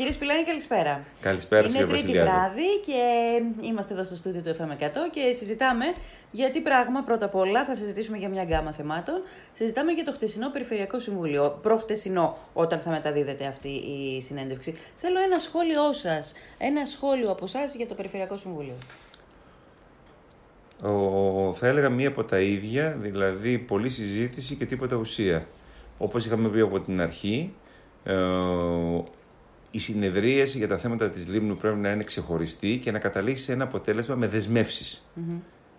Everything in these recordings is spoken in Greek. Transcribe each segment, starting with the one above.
Κύριε Σπιλάνη, καλησπέρα. Καλησπέρα, Είναι τρίτη βράδυ και είμαστε εδώ στο στούντιο του FM100 και συζητάμε για τι πράγμα. Πρώτα απ' όλα θα συζητήσουμε για μια γκάμα θεμάτων. Συζητάμε για το χτεσινό Περιφερειακό Συμβούλιο. Προχτεσινό, όταν θα μεταδίδεται αυτή η συνέντευξη. Θέλω ένα σχόλιο σας. Ένα σχόλιο από εσά για το Περιφερειακό Συμβούλιο. Ο, θα έλεγα μία από τα ίδια, δηλαδή πολλή συζήτηση και τίποτα ουσία. Όπως είχαμε πει από την αρχή, ε, η συνεδρίαση για τα θέματα της Λίμνου πρέπει να είναι ξεχωριστή και να καταλήξει σε ένα αποτέλεσμα με δεσμευσεις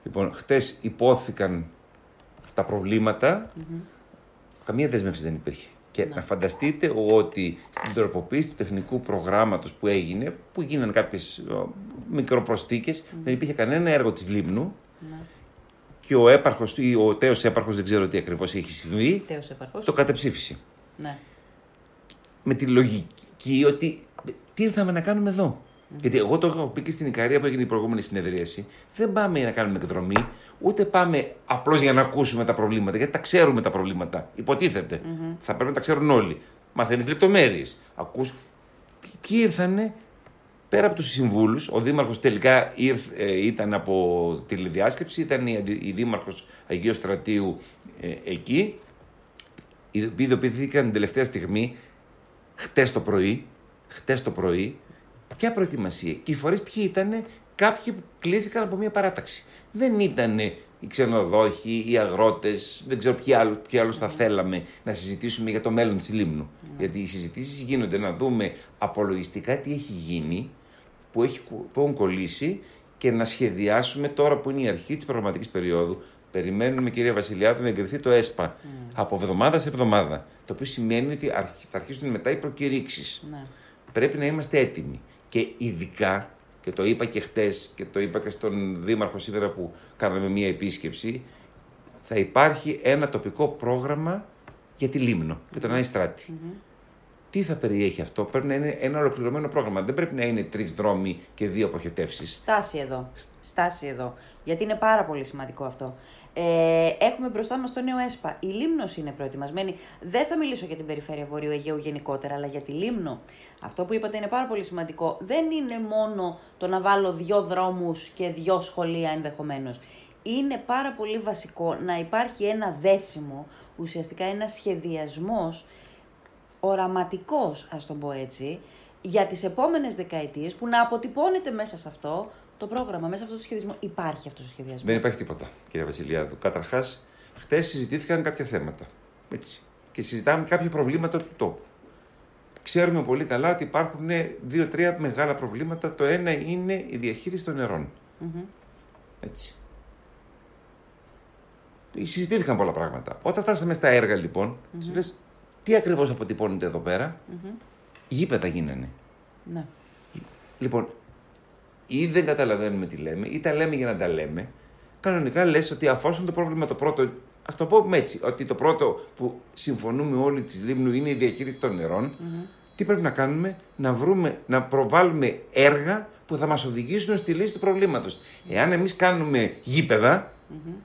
Λοιπόν, χτες υπόθηκαν τα προβληματα καμία δέσμευση δεν υπήρχε. Και να φανταστείτε ότι στην τροποποίηση του τεχνικού προγράμματος που έγινε, που γίνανε κάποιες μικροπροστίκες, δεν υπήρχε κανένα έργο της Λίμνου. Και ο έπαρχος ή ο τέος έπαρχος, δεν ξέρω τι ακριβώς έχει συμβεί, το κατεψήφισε. Ναι. Με τη λογική ότι τι ήρθαμε να κάνουμε εδώ. Γιατί εγώ το έχω πει και στην Ικαρία που έγινε η προηγούμενη συνεδρίαση. Δεν πάμε να κάνουμε εκδρομή, ούτε πάμε απλώς για να ακούσουμε τα προβλήματα. Γιατί τα ξέρουμε τα προβλήματα. Θα πρέπει να τα ξέρουν όλοι. Μαθαίνεις λεπτομέρειες. Ακούς. Ποιοι ήρθανε πέρα από τους συμβούλους. Ο Δήμαρχος τελικά ε, ήταν από τηλεδιάσκεψη, ήταν η, η Δήμαρχος Αγίου Στρατείου ε, εκεί. Ειδοποιήθηκαν την τελευταία στιγμή, χτες το πρωί, χτες το πρωί, Ποια προετοιμασία. Και οι φορείς ποιοι ήταν, κάποιοι που κλήθηκαν από μια παράταξη. Δεν ήταν οι ξενοδόχοι, οι αγρότες, δεν ξέρω ποιοι άλλους, ποιοι άλλους θα θέλαμε να συζητήσουμε για το μέλλον της Λίμνου. Ναι. Γιατί οι συζητήσεις γίνονται να δούμε απολογιστικά τι έχει γίνει, που, έχει, που έχουν κολλήσει και να σχεδιάσουμε τώρα που είναι η αρχή της προγραμματική περίοδου. Περιμένουμε, κυρία Βασιλιάδου, να εγκριθεί το ΕΣΠΑ mm. από εβδομάδα σε εβδομάδα. Το οποίο σημαίνει ότι θα αρχίσουν μετά οι προκηρύξεις. Ναι. Πρέπει να είμαστε έτοιμοι. Και ειδικά, και το είπα και χτες και το είπα και στον Δήμαρχο σήμερα που κάναμε μία επίσκεψη, θα υπάρχει ένα τοπικό πρόγραμμα για τη Λίμνο, για τον Αϊστράτη. Τι θα περιέχει αυτό, πρέπει να είναι ένα ολοκληρωμένο πρόγραμμα. Δεν πρέπει να είναι τρεις δρόμοι και δύο αποχετεύσεις. Στάση εδώ. Στάση εδώ. Γιατί είναι πάρα πολύ σημαντικό αυτό. Ε, έχουμε μπροστά μας το νέο ΕΣΠΑ. Η Λίμνος είναι προετοιμασμένη. Δεν θα μιλήσω για την περιφέρεια Βορείου Αιγαίου γενικότερα, αλλά για τη Λίμνο. Αυτό που είπατε είναι πάρα πολύ σημαντικό. Δεν είναι μόνο το να βάλω δύο δρόμους και δύο σχολεία ενδεχομένως. Είναι πάρα πολύ βασικό να υπάρχει ένα δέσιμο, ουσιαστικά ένα σχεδιασμός οραματικός, ας το πω έτσι, για τις επόμενες δεκαετίες που να αποτυπώνεται μέσα σε αυτό το πρόγραμμα, μέσα σε αυτό το σχεδιασμό. Υπάρχει αυτός ο σχεδιασμός. Δεν υπάρχει τίποτα, κύριε Βασιλιάδου. Καταρχάς, χθες συζητήθηκαν κάποια θέματα. Έτσι. Και συζητάμε κάποια προβλήματα του τόπου. Ξέρουμε πολύ καλά ότι υπάρχουν δύο-τρία μεγάλα προβλήματα. Το ένα είναι η διαχείριση των νερων mm-hmm. Έτσι. Συζητήθηκαν πολλά πράγματα. Όταν φτάσαμε στα έργα, λοιπόν, mm-hmm. σου λες, τι ακριβώς αποτυπώνεται εδώ πέρα; Mm-hmm. Γήπεδα γίνανε. Ναι. Λοιπόν, ή δεν καταλαβαίνουμε τι λέμε, ή τα λέμε για να τα λέμε, κανονικά λες ότι αφόσον το πρόβλημα το πρώτο, ας το πούμε έτσι, ότι το πρώτο που συμφωνούμε όλοι της Λίμνου είναι η διαχείριση των νερων τι πρέπει να κάνουμε, να βρούμε, να προβάλλουμε έργα που θα μας οδηγήσουν στη λύση του προβλήματος. Εάν εμείς κάνουμε γήπεδα,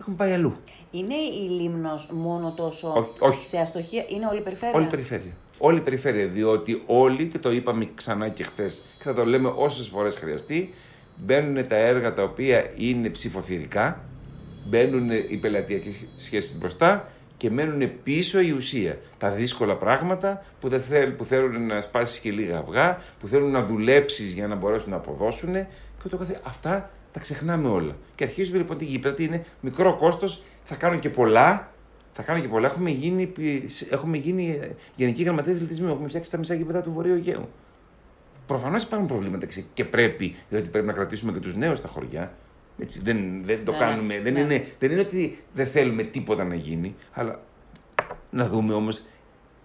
έχουμε πάει αλλού. Είναι η Λίμνος μόνο τόσο όχι, σε αστοχία, είναι όλη η περιφέρεια; Όλη η περιφέρεια. Όλη η περιφέρεια, διότι όλοι, και το είπαμε ξανά και χθες, και θα το λέμε όσες φορές χρειαστεί, μπαίνουν τα έργα τα οποία είναι ψηφοθυρικά, μπαίνουν οι πελατειακές σχέσεις μπροστά και μένουν πίσω η ουσία. Τα δύσκολα πράγματα που, δεν θέλ, που θέλουν να σπάσεις και λίγα αυγά, που θέλουν να δουλέψεις για να μπορέσουν να αποδώσουν και το καθε... Αυτά τα ξεχνάμε όλα. Και αρχίζουμε λοιπόν τη γήπεδα, είναι μικρό κόστος, θα κάνουν και πολλά. Θα κάνουν και πολλά. Έχουμε γίνει, έχουμε γίνει γενική γραμματέας αθλητισμού. Έχουμε φτιάξει τα μισά γήπεδα του Βορείου Αιγαίου. Προφανώς υπάρχουν προβλήματα και πρέπει, διότι πρέπει να κρατήσουμε και τους νέους στα χωριά. Έτσι, δεν, δεν το ναι, κάνουμε. Ναι, δεν, ναι. Είναι, δεν είναι ότι δεν θέλουμε τίποτα να γίνει, αλλά να δούμε όμως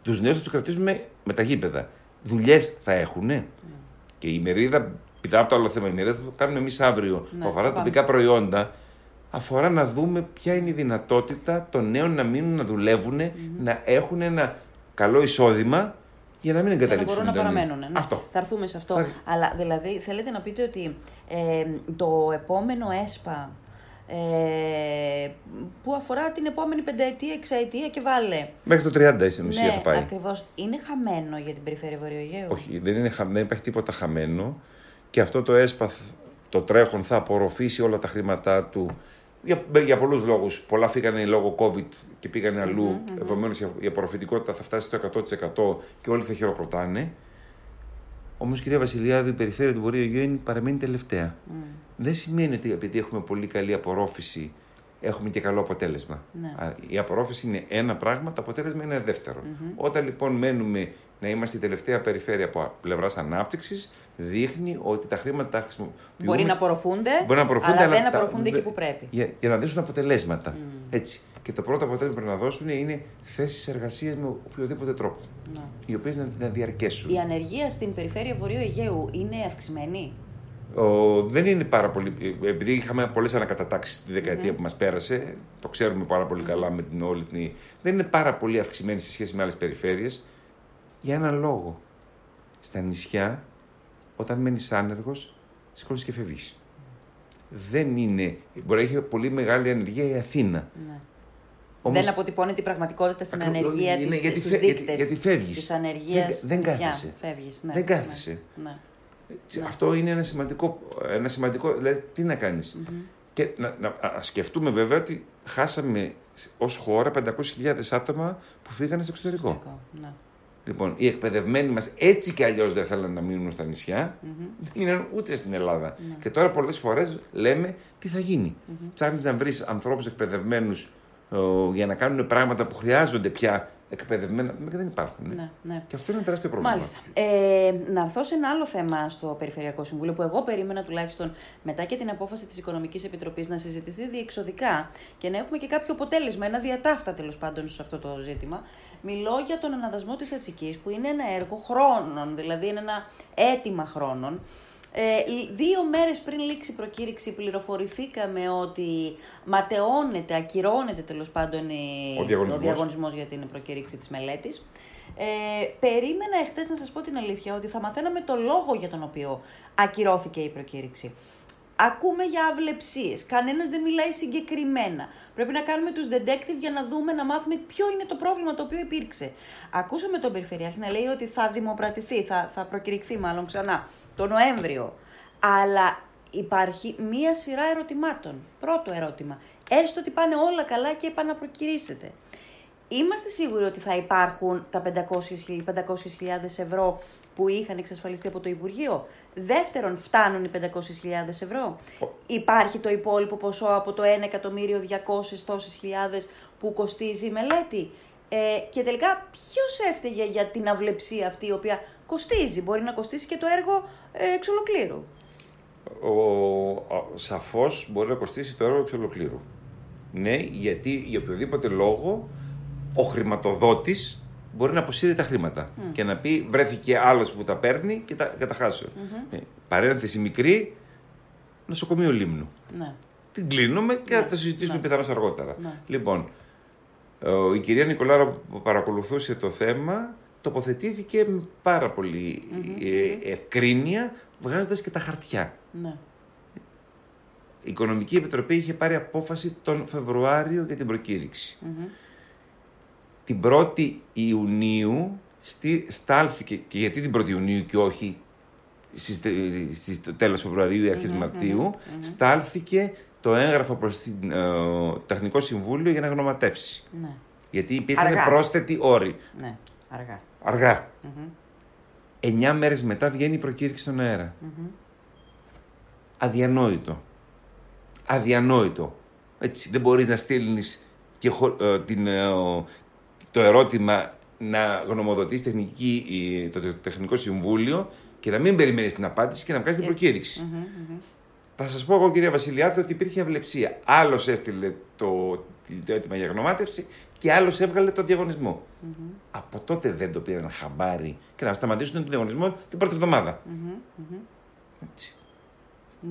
τους νέους θα τους κρατήσουμε με τα γήπεδα. Δουλειές θα έχουν. Ναι. Και η μερίδα, πιτά από το άλλο θέμα, η μερίδα θα το κάνουμε εμείς αύριο, ναι, που αφορά τοπικά προϊόντα, αφορά να δούμε ποια είναι η δυνατότητα των νέων να μείνουν να δουλεύουν, να έχουν ένα καλό εισόδημα για να μην εγκαταλείψουν. Για να μπορούν να παραμένουν. Ναι. Αυτό. Θα έρθουμε σε αυτό. Αλλά δηλαδή θέλετε να πείτε ότι ε, το επόμενο ΕΣΠΑ ε, που αφορά την επόμενη πενταετία, εξαετία και βάλε. Μέχρι το 30 στην ουσία ναι, θα πάει. ακριβώς. Είναι χαμένο για την περιφέρεια Βορειογαίου. Όχι, δεν, είναι, χα- δεν υπάρχει τίποτα χαμένο και αυτό το έσπαθ, το τρέχον θα απορροφήσει όλα τα χρήματά του για, για πολλούς λόγους. Πολλά φύγανε λόγω COVID και πήγανε αλλού, επομένως η- η απορροφητικότητα θα φτάσει στο 100% και όλοι θα χειροκροτάνε. Όμως, κυρία Βασιλιάδη, η περιφέρεια του Βορείου Αιγαίου παραμένει τελευταία. Δεν σημαίνει ότι επειδή έχουμε πολύ καλή απορρόφηση, έχουμε και καλό αποτέλεσμα. Ναι. Α, Η απορρόφηση είναι ένα πράγμα, το αποτέλεσμα είναι ένα δεύτερο. Όταν λοιπόν μένουμε να είμαστε η τελευταία περιφέρεια από πλευράς ανάπτυξης, δείχνει ότι τα χρήματα τα χρησιμοποιούμε. Μπορεί να απορροφούνται, Μπορεί να απορροφούνται, αλλά δεν τα- απορροφούνται δε- εκεί που πρέπει. Για, για να δώσουν αποτελέσματα. Έτσι. Και το πρώτο αποτέλεσμα που πρέπει να δώσουν είναι θέσεις εργασίας με οποιοδήποτε τρόπο. Ναι. Οι οποίες να, να διαρκέσουν. Η ανεργία στην περιφέρεια Βορείου Αιγαίου είναι αυξημένη; Ο, δεν είναι πάρα πολύ. Επειδή είχαμε πολλές ανακατατάξεις τη δεκαετία που μας πέρασε, το ξέρουμε πάρα πολύ καλά με την όλη την. Δεν είναι πάρα πολύ αυξημένη σε σχέση με άλλες περιφέρειες για έναν λόγο. Στα νησιά, όταν μένεις άνεργος, σηκώνεις και φεύγεις. Δεν είναι. Μπορεί να έχει πολύ μεγάλη ανεργία η Αθήνα. Ναι. Όμως- Δεν αποτυπώνει την πραγματικότητα στην Ακριβώς, ανεργία είναι της, γιατί στους φε- γιατί- δείκτες γιατί φεύγεις. της ανεργίας Δεν- στα δεν νησιά. κάθεσαι. Φεύγεις, ναι. Δεν κάθεσαι. Ναι. Έτσι, Αυτό είναι ένα σημαντικό, ένα σημαντικό. Δηλαδή, τι να κανεις Και να, να α, σκεφτούμε βέβαια ότι χάσαμε ως χώρα 500.000 άτομα που φύγανε στο εξωτερικό. Εξωτερικό, Ναι. Λοιπόν, οι εκπαιδευμένοι μας έτσι κι αλλιώς δεν θέλουν να μείνουν στα νησια δεν μείναν ούτε στην Ελλάδα. Ναι. Και τώρα πολλές φορές λέμε τι θα γίνει; Ψάχνεις να βρεις ανθρώπους εκπαιδευμένους για να κάνουν πράγματα που χρειάζονται πια εκπαιδευμένα. Και δεν υπάρχουν. ε. Ναι, ναι. Και αυτό είναι ένα τεράστιο πρόβλημα. Μάλιστα. Ε, να έρθω σε ένα άλλο θέμα στο Περιφερειακό Συμβούλιο που εγώ περίμενα τουλάχιστον μετά και την απόφαση της Οικονομικής Επιτροπής να συζητηθεί διεξοδικά και να έχουμε και κάποιο αποτέλεσμα, ένα διατάφτα τέλος πάντων σε αυτό το ζήτημα. Μιλώ για τον αναδασμό της Ατσικής που είναι ένα έργο χρόνων, δηλαδή είναι ένα αίτημα χρόνων. Ε, δύο μέρες πριν λήξει η προκήρυξη πληροφορηθήκαμε ότι ματαιώνεται, ακυρώνεται τέλος πάντων η- Ο διαγωνισμός. ο διαγωνισμός για την προκήρυξη της μελέτης. Ε, περίμενα εχθές να σας πω την αλήθεια ότι θα μαθαίναμε το λόγο για τον οποίο ακυρώθηκε η προκήρυξη. Ακούμε για αυλεψίες, κανένας δεν μιλάει συγκεκριμένα. Πρέπει να κάνουμε τους detective για να δούμε, να μάθουμε ποιο είναι το πρόβλημα το οποίο υπήρξε. Ακούσαμε τον Περιφερειάρχη να λέει ότι θα δημοπρατηθεί, θα, θα προκηρυχθεί μάλλον ξανά το Νοέμβριο. Αλλά υπάρχει μία σειρά ερωτημάτων. Πρώτο ερώτημα. Έστω ότι πάνε όλα καλά και επαναπροκυρήσετε. Είμαστε σίγουροι ότι θα υπάρχουν τα 500.000 ευρώ που είχαν εξασφαλιστεί από το Υπουργείο; Δεύτερον, φτάνουν οι 500.000 ευρώ; Υπάρχει το υπόλοιπο ποσό από το 1.200.000 τόσες χιλιάδες που κοστίζει η μελέτη; Ε, και τελικά ποιος έφταιγε για την αυλεψία αυτή η οποία κοστίζει. Μπορεί να κοστίσει και το έργο ε, εξ ολοκλήρου. ο, ο, σαφώς μπορεί να κοστίσει το έργο εξ ολοκλήρου. Ναι, γιατί για οποιοδήποτε λόγο ο χρηματοδότης μπορεί να αποσύρει τα χρήματα και να πει βρέθηκε άλλος που τα παίρνει και τα, και τα χάσω. Ε, παρένθεση μικρή, νοσοκομείο Λίμνου. Ναι. Την κλείνουμε και θα το συζητήσουμε ναι. πιθανώς αργότερα. Ναι. Λοιπόν, ε, η κυρία Νικολάρα που παρακολουθούσε το θέμα τοποθετήθηκε με πάρα πολύ ε, ευκρίνεια βγάζοντας και τα χαρτιά. Ναι. Η Οικονομική Επιτροπή είχε πάρει απόφαση τον Φεβρουάριο για την προκήρυξη. Μμμ. Την 1η Ιουνίου στη, στάλθηκε, και γιατί την 1η Ιουνίου και όχι στις, στις, το τέλος Φεβρουαρίου ή αρχες Μαρτίου, στάλθηκε το έγγραφο προς την, ε, το Τεχνικό Συμβούλιο για να γνωματεύσει. Ναι. Γιατί υπήρχαν Αργά. πρόσθετοι όροι. Ναι. Αργά. Αργά. Μμμ. Εννιά μέρες μετά βγαίνει η προκήρυξη στον αέρα. Μμμ. Αδιανόητο. Αδιανόητο. Έτσι, δεν μπορείς να στείλεις και χω- ε, την, ε, ο- το ερώτημα να γνωμοδοτήσει τεχνική, η- το, το τεχνικό συμβούλιο και να μην περιμένεις την απάντηση και να βγάλεις την Ε, προκήρυξη. Μμμ, μμμ. Θα σας πω εγώ κυρία Βασιλιάδη ότι υπήρχε αυλεψία. Άλλος έστειλε το, το αίτημα για γνωμάτευση και άλλος έβγαλε το διαγωνισμό. Από τότε δεν το πήραν χαμπάρι και να σταματήσουν τον διαγωνισμό την πρώτη εβδομάδα. Μμμ, μμμ. Έτσι.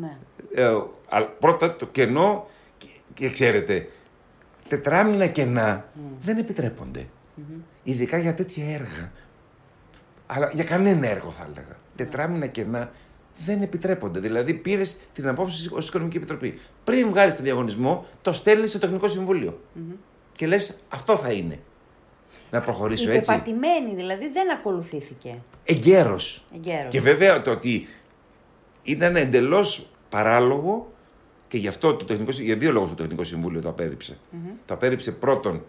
Ναι. Ε, α, πρώτα το κενό και, και ξέρετε, τετράμινα κενά δεν επιτρέπονται. Ειδικά για τέτοια έργα. Αλλά για κανένα έργο θα έλεγα. Τετράμινα κενά δεν επιτρέπονται. Δηλαδή, πήρες την απόφαση ως Οικονομική Επιτροπή. Πριν βγάλεις τον διαγωνισμό, το στέλνεις στο Τεχνικό Συμβούλιο. Και λες, αυτό θα είναι. Να προχωρήσω έτσι. Υπεπατημένη δηλαδή δεν ακολουθήθηκε. Εγκαίρω. Εγκαίρως. Και βέβαια το ότι ήταν εντελώς παράλογο και γι' αυτό το τεχνικό, Συ- για δύο λόγους το Τεχνικό Συμβούλιο το απέρριψε. Το απέρριψε πρώτον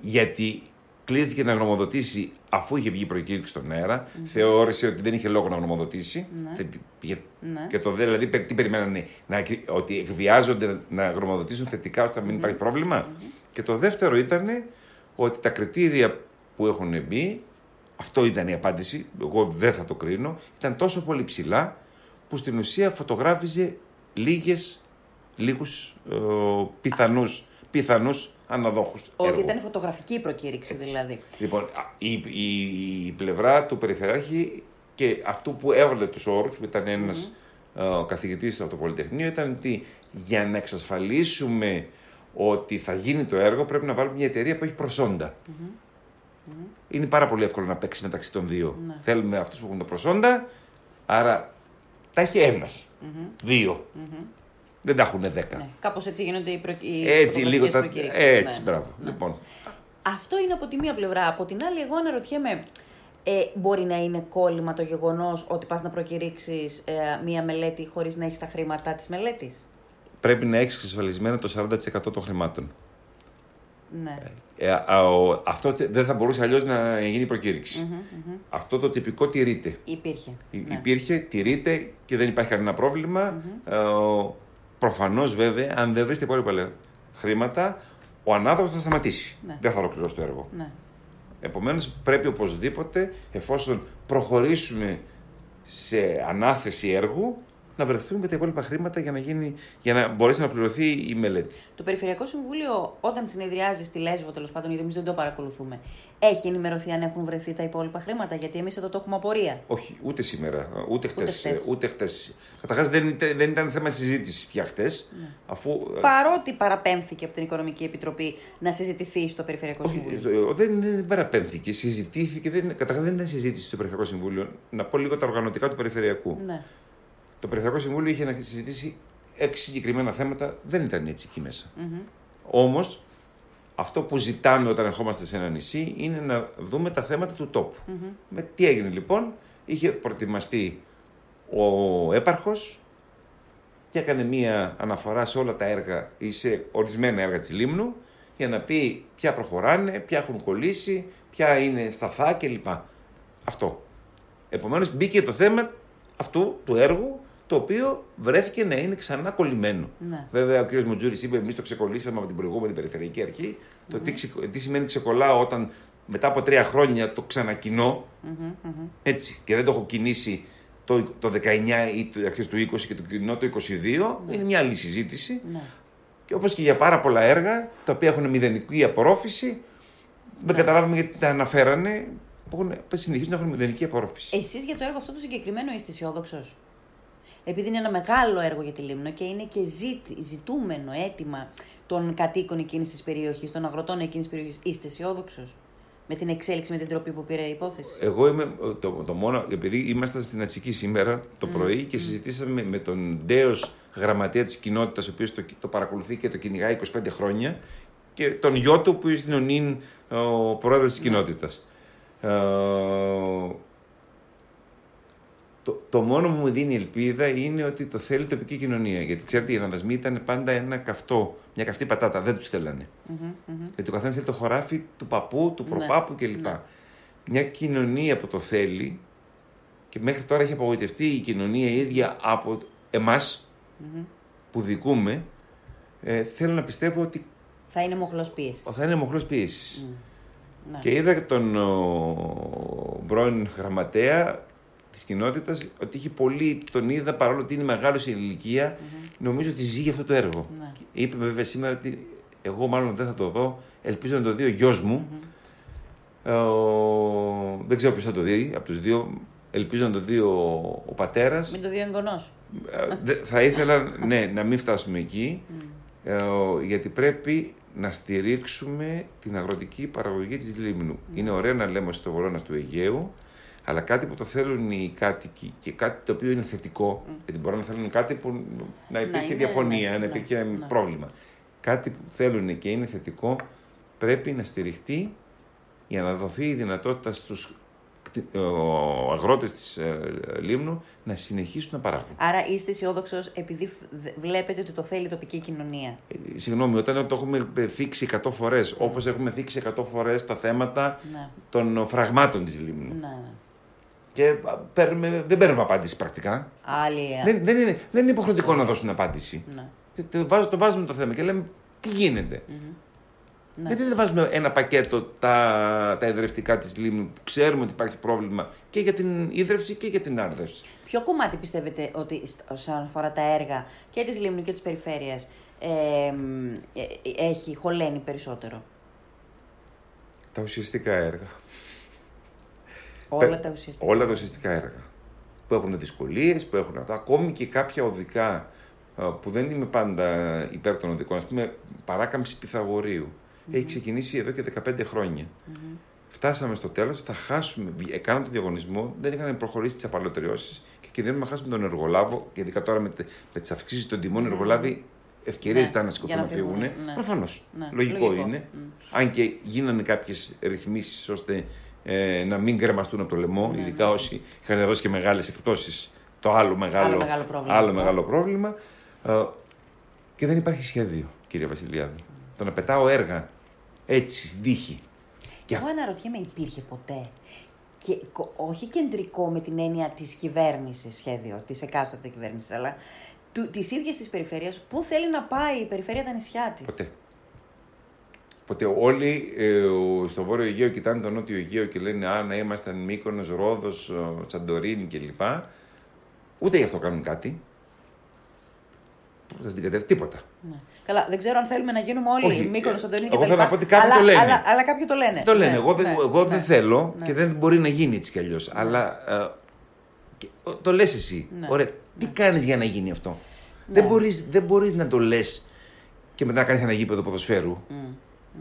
γιατί κλείθηκε να γνωμοδοτήσει αφού είχε βγει η προκήρυξη στον αερα Θεώρησε ότι δεν είχε λόγο να γνωμοδοτήσει. Ναι. Θε- πήγε- Ναι. Και το δε, δηλαδή, πε- τι περιμένανε, να, εκ- ότι εκβιάζονται να γνωμοδοτήσουν θετικά ώστε να μην υπάρχει πρόβλημα. Και το δεύτερο ήταν ότι τα κριτήρια που έχουν μπει, αυτό ήταν η απάντηση, εγώ δεν θα το κρίνω, ήταν τόσο πολύ ψηλά που στην ουσία φωτογράφιζε λίγες, λίγους ε, πιθανούς, πιθανούς αναδόχους Ότι έργου. ήταν φωτογραφική η προκήρυξη δηλαδή. Λοιπόν, α, η, η, η πλευρά του Περιφερειάρχη και αυτού που έβαλε τους όρους, που ήταν ένας ε, καθηγητής από το Πολυτεχνείο, ήταν ότι για να εξασφαλίσουμε ότι θα γίνει το έργο πρέπει να βάλουμε μια εταιρεία που έχει προσόντα. Είναι πάρα πολύ εύκολο να παίξει μεταξύ των δύο. Ναι. Θέλουμε αυτούς που έχουν τα προσόντα, άρα τα έχει ένας, δύο. Δεν τα έχουν δέκα. Ναι. Κάπως έτσι γίνονται οι, προ... οι Έτσι, λίγο φωτογραφικές τα... προκήρυξεις. Έτσι, Ναι, μπράβο. ναι. Λοιπόν, Αυτό είναι από τη μία πλευρά. Από την άλλη, εγώ αναρωτιέμαι, ε, μπορεί να είναι κόλλημα το γεγονός ότι πας να προκηρύξεις ε, μία μελέτη χωρίς να έχεις τα χρήματά της μελέτης; πρέπει να έχεις εξασφαλισμένα το 40% των χρημάτων. Ναι. Ε, α, ο- αυτό τε- δεν θα μπορούσε αλλιώς να γίνει προκήρυξη. Αυτό το τυπικό τηρείται. Υπήρχε. Υ- ναι. Υπήρχε, τηρείται και δεν υπάρχει κανένα πρόβλημα. Ε, Προφανώς βέβαια, αν δεν βρεις τα υπόλοιπα λε- χρήματα, ο ανάδοχος θα σταματήσει. Ναι. Δεν θα ολοκληρώσει το έργο. Ναι. Επομένως, πρέπει οπωσδήποτε, εφόσον προχωρήσουμε σε ανάθεση έργου, να βρεθούν και τα υπόλοιπα χρήματα για να, γίνει, για να μπορέσει να πληρωθεί η μελέτη. Το Περιφερειακό Συμβούλιο, όταν συνεδριάζει στη Λέσβο, τέλος πάντων, γιατί εμείς δεν το παρακολουθούμε, έχει ενημερωθεί αν έχουν βρεθεί τα υπόλοιπα χρήματα, γιατί εμείς εδώ το έχουμε απορία. Όχι, ούτε σήμερα, ούτε χτε. Ούτε χτες. Ούτε χτες. Καταρχάς δεν, ήταν- δεν ήταν θέμα συζήτησης πια χτες. Ναι. Αφού. ε, Παρότι παραπέμφθηκε από την Οικονομική Επιτροπή να συζητηθεί στο Περιφερειακό Όχι, Συμβούλιο. ε, δεν, δεν παραπέμφθηκε, συζητήθηκε. Δεν, καταρχάς δεν ήταν συζήτηση στο Περιφερειακό Συμβούλιο. Να πω λίγο τα οργανωτικά του Περιφερειακού. Ναι. Το Περιφερειακό Συμβούλιο είχε να συζητήσει έξι συγκεκριμένα θέματα. Δεν ήταν έτσι εκεί μέσα. Μμμ. Όμως, αυτό που ζητάμε όταν ερχόμαστε σε ένα νησί είναι να δούμε τα θέματα του τόπου. Με τι έγινε λοιπόν, είχε προετοιμαστεί ο έπαρχος και έκανε μία αναφορά σε όλα τα έργα ή σε ορισμένα έργα της Λίμνου για να πει ποια προχωράνε, ποια έχουν κολλήσει, ποια είναι σταθά κλπ. Αυτό. Επομένως μπήκε το θέμα αυτού του έργου το οποίο βρέθηκε να είναι ξανά κολλημένο. Ναι. Βέβαια, ο κ. Μουτζούρη είπε: Εμείς το ξεκολλήσαμε από την προηγούμενη περιφερειακή αρχή. Το τι, ξε- τι σημαίνει ξεκολλάω όταν μετά από τρία χρόνια το ξανακινώ. Μμμ, μμμ. Έτσι. Και δεν το έχω κινήσει το, το 19 ή το αρχές του 20 και το κοινό το 22. Είναι μια άλλη συζήτηση. Ναι. Και όπως και για πάρα πολλά έργα τα οποία έχουν μηδενική απορρόφηση, δεν καταλάβουμε γιατί τα αναφέρανε που, έχουν, που συνεχίζουν να έχουν μηδενική απορρόφηση. Εσείς για το έργο αυτό το συγκεκριμένο είστε αισιόδοξος; Επειδή είναι ένα μεγάλο έργο για τη Λίμνο και είναι και ζήτη- ζητούμενο αίτημα των κατοίκων εκείνης της περιοχής, των αγροτών εκείνης της περιοχής, είστε αισιόδοξος με την εξέλιξη, με την τροπή που πήρε η υπόθεση; Εγώ είμαι ε, το, το μόνο, επειδή ήμασταν στην Ατσική σήμερα το πρωί και συζητήσαμε με τον Ντέος γραμματέα της κοινότητας, ο οποίος το, το παρακολουθεί και το κυνηγάει 25 χρόνια, και τον γιο του που είναι ο νυν ο πρόεδρος της κοινότητας. Ε, το, το μόνο που μου δίνει ελπίδα είναι ότι το θέλει η τοπική κοινωνία. Γιατί ξέρετε, οι αναδασμοί ήταν πάντα ένα καυτό, μια καυτή πατάτα. Δεν τους θέλανε. Μμμ, μμμ. Γιατί ο καθένας θέλει το χωράφι του παππού, του Ναι, προπάπου κλπ. ναι. Μια κοινωνία που το θέλει και μέχρι τώρα έχει απογοητευτεί η κοινωνία ίδια από εμάς Μμμ. που δικούμε, ε, θέλω να πιστεύω ότι Θα είναι μοχλός πίεσης. θα είναι μοχλός πίεσης. Ναι. Και είδα και τον ο, πρώην γραμματέα της κοινότητας ότι είχε πολύ, τον είδα παρόλο ότι είναι μεγάλος σε ηλικία, νομίζω ότι ζει αυτό το έργο. Ναι. Είπε βέβαια σήμερα ότι εγώ μάλλον δεν θα το δω, ελπίζω να το δει ο γιος μου. Ε, ο- δεν ξέρω ποιος θα το δει από τους δύο, ελπίζω να το δει ο, ο πατέρας. Μην το δει ο εγγονός. Ε, δε- θα ήθελα ναι, να μην φτάσουμε εκεί, ε, ο- γιατί πρέπει να στηρίξουμε την αγροτική παραγωγή της Λίμνου. Είναι ωραία να λέμε στο βορρόνα του Αιγαίου, Αλλά κάτι που το θέλουν οι κάτοικοι και κάτι το οποίο είναι θετικό, γιατί μπορεί να θέλουν κάτι που να υπήρχε είναι, διαφωνία, ναι, να ναι, υπήρχε ναι. πρόβλημα. Κάτι που θέλουν και είναι θετικό πρέπει να στηριχτεί για να δοθεί η δυνατότητα στους κτη- ο- αγρότες της ε, Λίμνου να συνεχίσουν να παράγουν. Άρα είστε αισιόδοξος επειδή φ- δε- βλέπετε ότι το θέλει η τοπική κοινωνία. Ε, Συγγνώμη, όταν το έχουμε ε, θίξει 100 φορές, όπως έχουμε θίξει 100 φορές τα θέματα Ναι. των φραγμάτων της Λίμνου. Ναι. Και α, παίρνουμε, δεν παίρνουμε απάντηση πρακτικά. Άλλη. Δεν, δεν, είναι, δεν είναι υποχρεωτικό να δώσουν απάντηση. Ναι. Και Το, βάζ- το βάζουμε το θέμα και λέμε τι γίνεται; Ναι. Γιατί δεν βάζουμε ένα πακέτο τα, τα εδρευτικά της Λίμνου που ξέρουμε ότι υπάρχει πρόβλημα και για την ίδρυυση και για την άρδευση. Ποιο κομμάτι πιστεύετε ότι σ- όσον αφορά τα έργα και της Λίμνου και της Περιφέρειας ε, μ, ε, ε, έχει χωλαίνει περισσότερο; Τα ουσιαστικά έργα. Όλα Πε- τα ουσιαστικά. Όλα τα ουσιαστικά έργα. Που έχουν δυσκολίες, που έχουν αυτά. Ακόμη και κάποια οδικά α, που δεν είμαι πάντα υπέρ των οδικών. Ας πούμε, παράκαμψη Πυθαγορείου. Έχει ξεκινήσει εδώ και 15 χρονια Φτάσαμε στο τέλος, θα χάσουμε. Έκαναν τον διαγωνισμό, δεν είχαν προχωρήσει τις απαλωτριώσεις και κινδυνεύουμε να χάσουμε τον εργολάβο. Και ειδικά τώρα με, τε- με τις αυξήσεις των τιμών, οι εργολάβοι ευκαιρίες Ναι, ήταν να για σηκωθούν να να φύγουν. φύγουν, ναι. Προφανώς. Ναι, Λογικό, λογικό. είναι. Μμ. Αν και γίνανε κάποιες ρυθμίσεις ώστε ε, να μην κρεμαστούν από το λαιμό, Ναι, ειδικά όσοι είχαν δώσει και μεγάλες εκπτώσεις. Το άλλο μεγάλο, Άλλο μεγάλο πρόβλημα άλλο αυτό. μεγάλο πρόβλημα. Ε, και δεν υπάρχει σχέδιο, κύριε Βασιλιάδη. Το να πετάω έργα έτσι, δίχη. Και Εγώ αναρωτιέμαι, υπήρχε ποτέ; Και, κο- όχι κεντρικό με την έννοια της κυβέρνησης σχέδιο, της εκάστοτε κυβέρνησης, αλλά του, της ίδιας της περιφέρειας, πού θέλει να πάει η περιφέρεια τα νησιά της; Ποτέ. Ποτέ όλοι ε, ο- στο Βόρειο Αιγαίο κοιτάνε τον Νότιο Αιγαίο και λένε Α, να ήμασταν Μύκονος, Ρόδος, ο, Σαντορίνη κλπ. Ούτε γι' αυτό κάνουν κάτι. Δεν την κατεύθυνση τίποτα. Ναι. Καλά, δεν ξέρω αν θέλουμε να γίνουμε όλοι Όχι, Μύκονος, ε, Αντωνίνη και εγώ τα θέλω λοιπά, να πω ότι κάποιοι αλλά, το λένε. Αλλά, αλλά κάποιοι το λένε. Το λένε. Ναι, εγώ δεν, ναι, εγώ ναι. δεν θέλω Ναι. και δεν μπορεί να γίνει έτσι κι αλλιώς. Αλλά ε, και- ο- το λες εσύ. Ναι. Ωραία. Τι κάνεις για να γίνει αυτό; Ναι. Δεν, μπορείς, δεν μπορείς να το λες και μετά να κάνεις ένα γήπεδο ποδοσφαίρου. Μμ,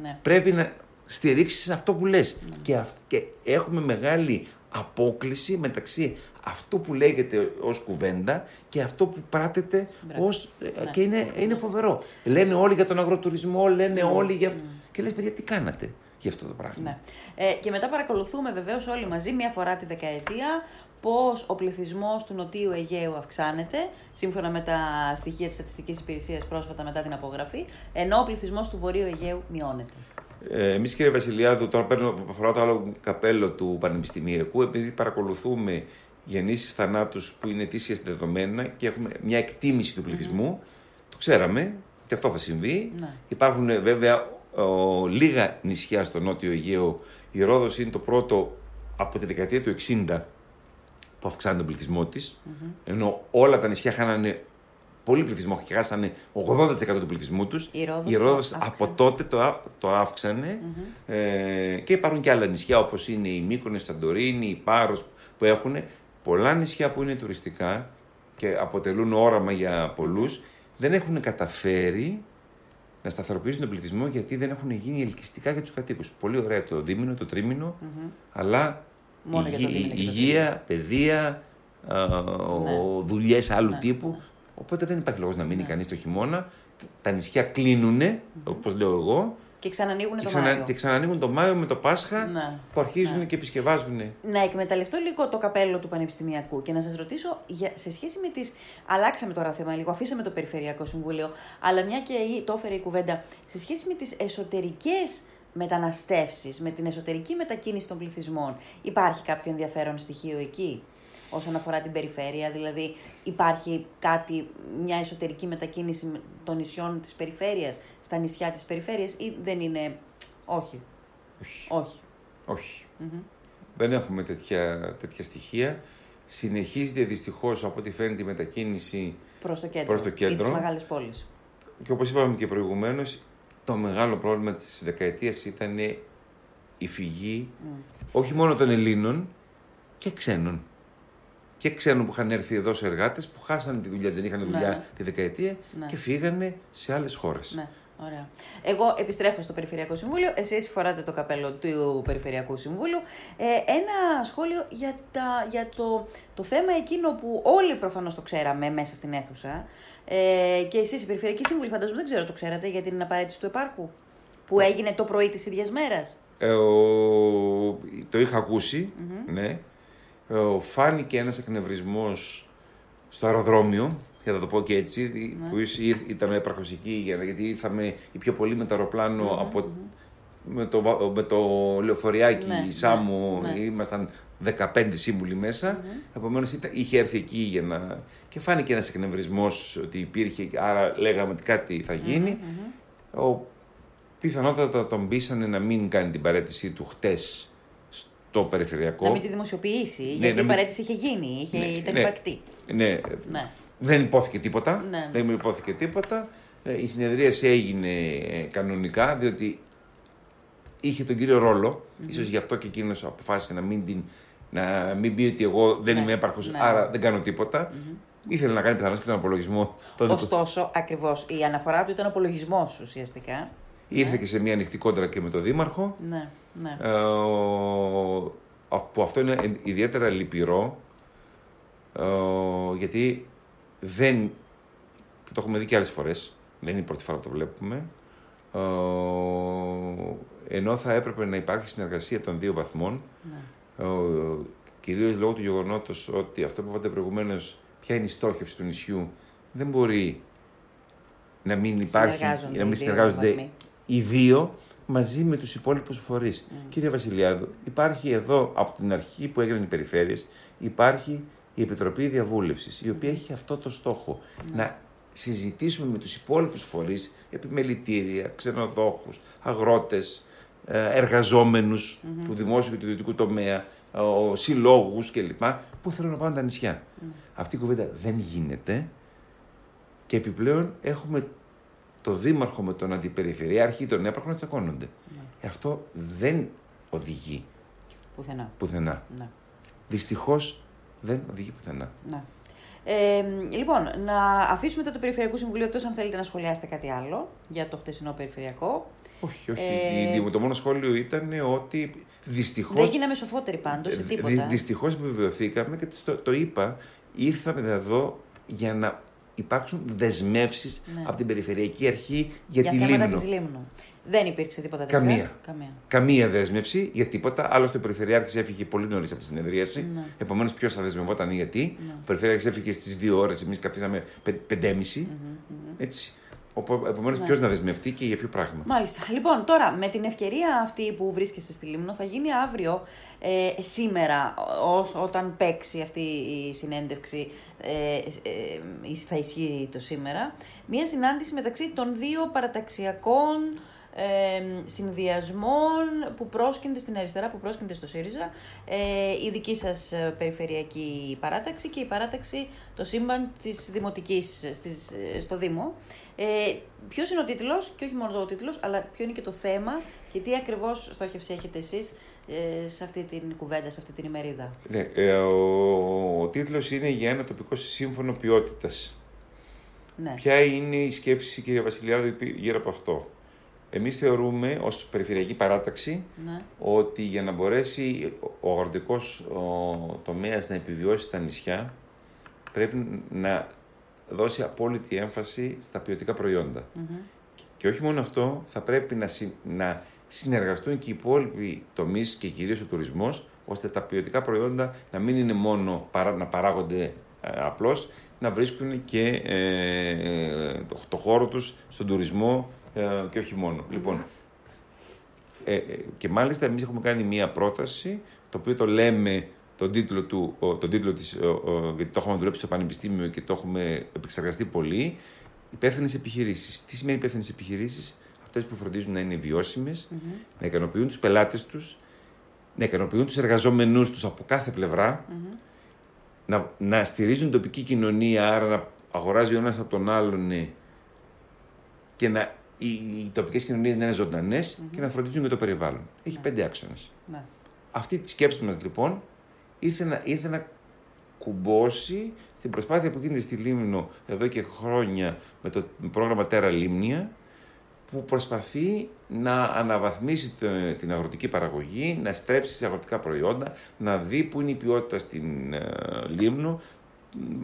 ναι. πρέπει να στηρίξεις αυτό που λες. Και, αυ- και έχουμε μεγάλη απόκληση μεταξύ αυτού που λέγεται ως κουβέντα και αυτό που πράτεται πράξη. ως... ε, Ναι. και είναι, είναι φοβερό. Λένε όλοι για τον αγροτουρισμό, λένε όλοι για αυτό. Και λες, παιδιά, τι κάνατε για αυτό το πράγμα; Ναι. Ε, και μετά παρακολουθούμε βεβαίως όλοι μαζί μία φορά τη δεκαετία πώς ο πληθυσμός του Νοτίου Αιγαίου αυξάνεται, σύμφωνα με τα στοιχεία της Στατιστικής Υπηρεσίας πρόσφατα μετά την απογραφή, ενώ ο πληθυσμός του Βορείου Αιγαίου μειώνεται. Ε, Εμείς, κύριε Βασιλιάδου, τώρα παίρνω φοράω το άλλο καπέλο του Πανεπιστημιακού, επειδή παρακολουθούμε γεννήσεις θανάτους που είναι ετήσια δεδομένα και έχουμε μια εκτίμηση του πληθυσμού. Το ξέραμε και αυτό θα συμβεί. Ναι. Υπάρχουν ε, βέβαια ο, λίγα νησιά στο νότιο Αιγαίο. Η Ρόδος είναι το πρώτο από τη δεκαετία του 60 που αυξάνει τον πληθυσμό της. Ενώ όλα τα νησιά χάνανε πολύ πληθυσμό και χάσανε 80% του πληθυσμού τους. Η Ρόδος Η το Ρόδος αύξανε. από τότε το, α- το αυξανε Ε, και υπάρχουν και άλλα νησιά όπως είναι η Μύκονος, η Σαντορίνη, η Πάρος που έχουν πολλά νησιά που είναι τουριστικά και αποτελούν όραμα για πολλούς δεν έχουν καταφέρει να σταθεροποιήσουν τον πληθυσμό γιατί δεν έχουν γίνει ελκυστικά για τους κατοίκους. Πολύ ωραία το δίμηνο, το τρίμηνο, αλλά Μόνο για το υγεία- δίμηνο και το υγεία, παιδεία, α, ο- δουλειές άλλου Ναι, τύπου. Οπότε δεν υπάρχει λόγος να μείνει κανείς το χειμώνα. Τα νησιά κλείνουν, όπως λέω εγώ, Και ξανανοίγουν και, το ξανα, Μάιο. και ξανανοίγουν το Μάιο με το Πάσχα Ναι. που αρχίζουν Ναι. και επισκευάζουν. Να εκμεταλλευτώ λίγο το καπέλο του Πανεπιστημιακού και να σας ρωτήσω για, σε σχέση με τι. Αλλάξαμε τώρα θέμα λίγο, αφήσαμε το Περιφερειακό Συμβούλιο, αλλά μια και η- το έφερε η κουβέντα. Σε σχέση με τις εσωτερικές μεταναστεύσεις, με την εσωτερική μετακίνηση των πληθυσμών, υπάρχει κάποιο ενδιαφέρον στοιχείο εκεί όσον αφορά την περιφέρεια, δηλαδή υπάρχει κάτι, μια εσωτερική μετακίνηση των νησιών της περιφέρειας, στα νησιά της περιφέρειας ή δεν είναι, όχι, Όχι. όχι. Όχι. Δεν έχουμε τέτοια, τέτοια στοιχεία. Συνεχίζεται δυστυχώς από ό,τι φαίνεται η μετακίνηση Προς το κέντρο. Προς το Ή τις κέντρο. μεγάλες πόλεις. και όπως είπαμε και προηγουμένως το μεγάλο πρόβλημα της δεκαετίας ήταν η φυγή όχι μόνο των Ελλήνων και ξένων. Και ξένων που είχαν έρθει εδώ σε εργάτες που χάσανε τη δουλειά, δεν είχαν δουλειά ναι. τη δεκαετία Ναι. και φύγανε σε άλλες χώρες. Ναι. Ωραία. Εγώ επιστρέφω στο Περιφερειακό Συμβούλιο, εσείς φοράτε το καπέλο του Περιφερειακού Συμβούλου. Ε, ένα σχόλιο για, τα, για το, το θέμα εκείνο που όλοι προφανώς το ξέραμε μέσα στην αίθουσα ε, και εσείς οι Περιφερειακοί Σύμβουλοι φαντάζομαι δεν ξέρω το ξέρατε για την απαραίτηση του επάρχου που έγινε το πρωί της ίδιας μέρας. Ε, ο, το είχα ναι. Ε, φάνηκε ένας εκνευρισμός στο αεροδρόμιο για να το πω και έτσι, ναι. που ήταν έπαρχο εκεί, γιατί ήρθαμε οι πιο πολλοί με το αεροπλανο από, με, το, με το λεωφοριάκι ναι, Σάμου, ναι, ναι. ήμασταν 15 σύμβουλοι μέσα. Mm-hmm. Επομένως είχε έρθει εκεί για να. και φάνηκε ένας εκνευρισμός ότι υπήρχε, άρα λέγαμε ότι κάτι θα γίνει. Ο, πιθανότατα τον πείσανε να μην κάνει την παρέτησή του χτες στο περιφερειακό. Να μην τη δημοσιοποιήσει, γιατί η παρέτηση είχε γίνει, είχε, ήταν υπαρκτή. Ναι, ναι. Δεν υπόθηκε τίποτα. Ναι. Δεν υπόθηκε τίποτα. Ε, η συνεδρίαση έγινε ε, κανονικά, διότι είχε τον κύριο ρόλο. Mm-hmm. Ίσως γι' αυτό και εκείνος αποφάσισε να μην, την, να μην πει ότι εγώ δεν ναι. είμαι έπαρχος, ναι. άρα δεν κάνω τίποτα. Mm-hmm. Ήθελε να κάνει πιθανώς και τον απολογισμό. Ωστόσο, ακριβώς η αναφορά του ήταν απολογισμός ουσιαστικά. Ήρθε ναι. και σε μια ανοιχτή κόντρα και με τον Δήμαρχο. Ναι, ναι. Ε, που αυτό είναι ιδιαίτερα λυπηρό. Ε, γιατί δεν. και το έχουμε δει και άλλες φορές. Δεν είναι η πρώτη φορά που το βλέπουμε. Ε, ενώ θα έπρεπε να υπάρχει συνεργασία των δύο βαθμών. Ναι. Ε, Κυρίως λόγω του γεγονότος ότι αυτό που είπατε προηγουμένως, ποια είναι η στόχευση του νησιού, δεν μπορεί να μην υπάρχει, να μην συνεργάζονται οι δύο μαζί με τους υπόλοιπους φορείς. Mm. Κύριε Βασιλιάδου, υπάρχει εδώ από την αρχή που έγιναν οι περιφέρειες, υπάρχει η Επιτροπή Διαβούλευσης, η οποία έχει αυτό το στόχο. Να συζητήσουμε με τους υπόλοιπους φορείς, επιμελητήρια, ξενοδόχους, αγρότες, ε, εργαζόμενους του δημόσιου και του ιδιωτικού τομέα, συλλόγους κλπ. Πού θέλουν να πάνε τα νησιά. Αυτή η κουβέντα δεν γίνεται και επιπλέον έχουμε το δήμαρχο με τον αντιπεριφερειάρχη ή τον έπαρχο να τσακώνονται. Ναι. Αυτό δεν οδηγεί πουθενά. πουθενά. Ναι. Δυστυχώς δεν οδηγεί πουθενά. Ναι. Ε, λοιπόν, να αφήσουμε το, το Περιφερειακό Συμβουλίο εκτός αν θέλετε να σχολιάσετε κάτι άλλο για το χτεσινό Περιφερειακό. Όχι, όχι. Ε, το μόνο σχόλιο ήταν ότι δυστυχώ. Δεν γίναμε σοφότεροι πάντως σε τίποτα. Δυστυχώς επιβεβαιωθήκαμε και το, το είπα, ήρθαμε εδώ για να υπάρξουν δεσμεύσεις ναι. από την Περιφερειακή Αρχή για, για τη Λίμνο. Της Λίμνου. Δεν υπήρξε τίποτα τέτοιο. Καμία. Καμία. Καμία δέσμευση για τίποτα. Άλλωστε, ο Περιφερειάρχη έφυγε πολύ νωρίς από τη συνεδρίαση. Ναι. Επομένως, ποιος θα δεσμευόταν γιατί. Ναι. Ο Περιφερειάρχης έφυγε στις δύο ώρες, εμείς καθίσαμε πεντέμιση. Mm-hmm, Έτσι. Επομένως, ναι. ποιος να δεσμευτεί και για ποιο πράγμα. Μάλιστα. Λοιπόν, τώρα με την ευκαιρία αυτή που βρίσκεστε στη Λίμνο, θα γίνει αύριο, ε, σήμερα, ό, όταν παίξει αυτή η συνέντευξη, ε, ε, θα ισχύει το σήμερα, μία συνάντηση μεταξύ των δύο παραταξιακών ε, συνδυασμών που πρόσκυνται στην αριστερά, που πρόσκυνται στο ΣΥΡΙΖΑ, ε, η δική σας ε, περιφερειακή παράταξη και η παράταξη, το σύμπαν της Δημοτικής στις, ε, στο Δήμο. Ε, Ποιος είναι ο τίτλος και όχι μόνο ο τίτλος, αλλά ποιο είναι και το θέμα και τι ακριβώς στόχευση έχετε εσείς ε, σε αυτή την κουβέντα, σε αυτή την ημερίδα. Ναι, ε, ο, ο τίτλος είναι για ένα τοπικό σύμφωνο ποιότητας. Ναι. Ποια είναι η σκέψη, κύριε Βασιλιάδου, γύρω από αυτό; Εμείς θεωρούμε ως περιφερειακή παράταξη ναι. ότι για να μπορέσει ο αγροτικός τομέας να επιβιώσει στα νησιά πρέπει να δώσει απόλυτη έμφαση στα ποιοτικά Και όχι μόνο αυτό, θα πρέπει να, να συνεργαστούν και οι υπόλοιποι τομείς και κυρίως ο τουρισμός, ώστε τα ποιοτικά προϊόντα να μην είναι μόνο να παράγονται ε, απλώς, να βρίσκουν και ε, το, το, χώρο τους στον τουρισμό ε, και όχι μόνο. Λοιπόν, ε, ε, και μάλιστα εμείς έχουμε κάνει μία πρόταση, το οποίο το λέμε τον τίτλο του, τον τίτλο της, γιατί το έχουμε δουλέψει στο Πανεπιστήμιο και το έχουμε επεξεργαστεί πολύ, υπεύθυνες επιχειρήσεις. Τι σημαίνει υπεύθυνες επιχειρήσεις, αυτές που φροντίζουν να είναι βιώσιμες, να ικανοποιούν τους πελάτες τους, να ικανοποιούν τους εργαζόμενού τους από κάθε να, να στηρίζουν τοπική κοινωνία, άρα να αγοράζει ο ένας από τον άλλον και να οι, οι τοπικές κοινωνίες να είναι ζωντανές mm-hmm. και να φροντίζουν για το περιβάλλον. Έχει ναι. πέντε άξονες. Ναι. Αυτή τη σκέψη μας λοιπόν ήρθε να, ήρθε να κουμπώσει στην προσπάθεια που γίνεται στη Λίμνο εδώ και χρόνια με το πρόγραμμα Τέρα Λίμνια που προσπαθεί να αναβαθμίσει τε- την αγροτική παραγωγή, να στρέψει σε αγροτικά προϊόντα, να δει που είναι η ποιότητα στην ε, Λίμνο.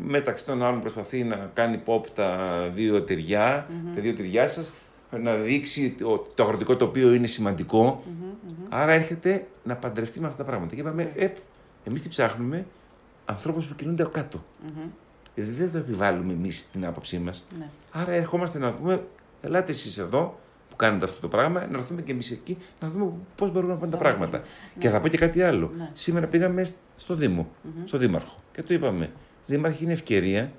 Μεταξύ των άλλων προσπαθεί να κάνει pop τα δύο τυριά, τα δύο τυριά σας, να δείξει το, το αγροτικό τοπίο είναι σημαντικό. Άρα έρχεται να παντρευτεί με αυτά τα πράγματα. Και είπαμε, ε, εμείς τι ψάχνουμε, ανθρώπους που κινούνται από κάτω. Δηλαδή δεν το επιβάλλουμε εμείς την άποψή μας. Ναι. Άρα ερχόμαστε να πούμε, ελάτε εσείς εδώ που κάνετε αυτό το πράγμα, να έρθουμε και εμείς εκεί, να δούμε πώς μπορούμε να πάνε τα Να πράγματα. δούμε. Και θα πω και κάτι άλλο. Ναι. Σήμερα πήγαμε στο Δήμο, στο Δήμαρχο και του είπαμε, Δήμαρχη είναι ευκαιρία,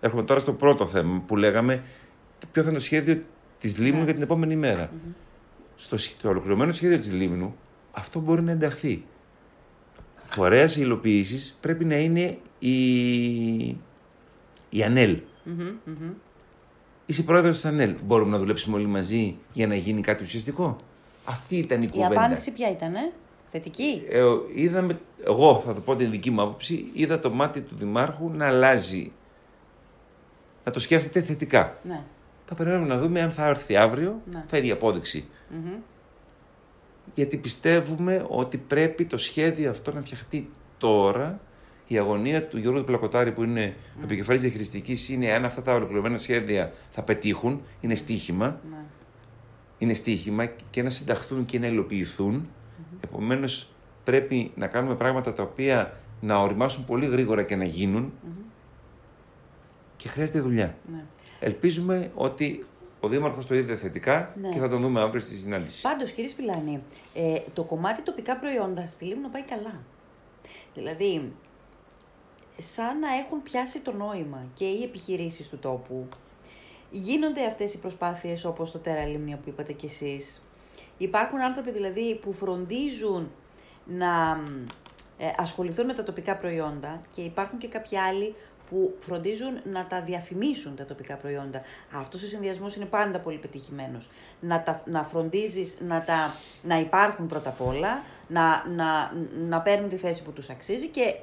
έρχομαι τώρα στο πρώτο θέμα που λέγαμε, ποιο θα είναι το σχέδιο της Λίμνου Ναι. για την επόμενη μέρα. Στο, σχ- το ολοκληρωμένο σχέδιο της Λίμνου, αυτό μπορεί να ενταχθεί. Φορέας υλοποίησης πρέπει να είναι η, η ΑΝΕΛ. Μμμ, μμμ. Είσαι πρόεδρος της ΑΝΕΛ. Μπορούμε να δουλέψουμε όλοι μαζί για να γίνει κάτι ουσιαστικό; Αυτή ήταν η Η κουβέντα. απάντηση ποια ήταν, ε; θετική; Ε, είδαμε, εγώ θα το πω την δική μου άποψη, είδα το μάτι του Δημάρχου να αλλάζει. Να το σκέφτεται θετικά. Ναι. Θα περιμένουμε να δούμε αν θα έρθει αύριο, Ναι. θα η απόδειξη. Μμμ. Γιατί πιστεύουμε ότι πρέπει το σχέδιο αυτό να φτιαχτεί τώρα. Η αγωνία του Γιώργου του Πλακοτάρη, που είναι ο επικεφαλής διαχειριστικής, είναι αν αυτά τα ολοκληρωμένα σχέδια θα πετύχουν. Είναι στοίχημα. Ναι. είναι στοίχημα και να συνταχθούν και να υλοποιηθούν. Επομένως πρέπει να κάνουμε πράγματα τα οποία να οριμάσουν πολύ γρήγορα και να γίνουν και χρειάζεται δουλειά. Ναι. Ελπίζουμε ότι ο Δήμαρχος το είδε θετικά Ναι. και θα τον δούμε αύριο στη συνάντηση. Πάντως, κύριε Σπιλάνη, ε, το κομμάτι τοπικά προϊόντα στη Λίμνο πάει καλά. Δηλαδή, σαν να έχουν πιάσει το νόημα και οι επιχειρήσεις του τόπου, γίνονται αυτές οι προσπάθειες όπως το Τέρα Λίμνια που είπατε κι εσείς. Υπάρχουν άνθρωποι δηλαδή που φροντίζουν να ε, ασχοληθούν με τα τοπικά προϊόντα και υπάρχουν και κάποιοι άλλοι που φροντίζουν να τα διαφημίσουν τα τοπικά προϊόντα. Αυτός ο συνδυασμός είναι πάντα πολύ πετυχημένος. Να, τα, να φροντίζεις να, τα, να υπάρχουν πρώτα απ' όλα, να, να, να παίρνουν τη θέση που τους αξίζει και,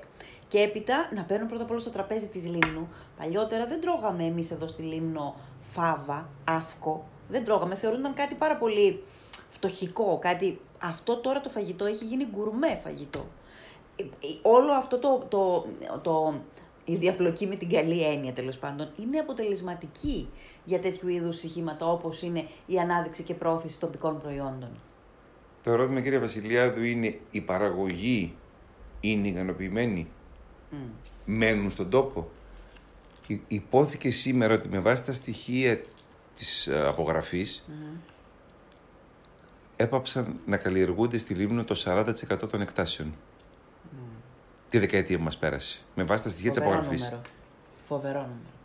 και έπειτα να παίρνουν πρώτα απ' όλα στο τραπέζι της Λίμνου. Παλιότερα δεν τρώγαμε εμείς εδώ στη Λίμνο φάβα, αύκο. Δεν τρώγαμε, θεωρούνταν κάτι πάρα πολύ φτωχικό, κάτι... Αυτό τώρα το φαγητό έχει γίνει γκουρμέ φαγητό. Ε, ε, Όλο αυτό το, το, το, η διαπλοκή με την καλή έννοια τέλος πάντων είναι αποτελεσματική για τέτοιου είδους στοιχήματα όπως είναι η ανάδειξη και πρόθεση τοπικών προϊόντων. Το ερώτημα κύριε Βασιλιάδου είναι η παραγωγή είναι ικανοποιημένη, Μμ. μένουν στον τόπο; Υ- Υπόθηκε σήμερα ότι με βάση τα στοιχεία της ε, απογραφής έπαψαν να καλλιεργούνται στη Λίμνο το 40% των εκτάσεων. Τη δεκαετία που μας πέρασε. Με βάση τα στοιχεία της Φοβερό απογραφής. νούμερο. Φοβερό νούμερο.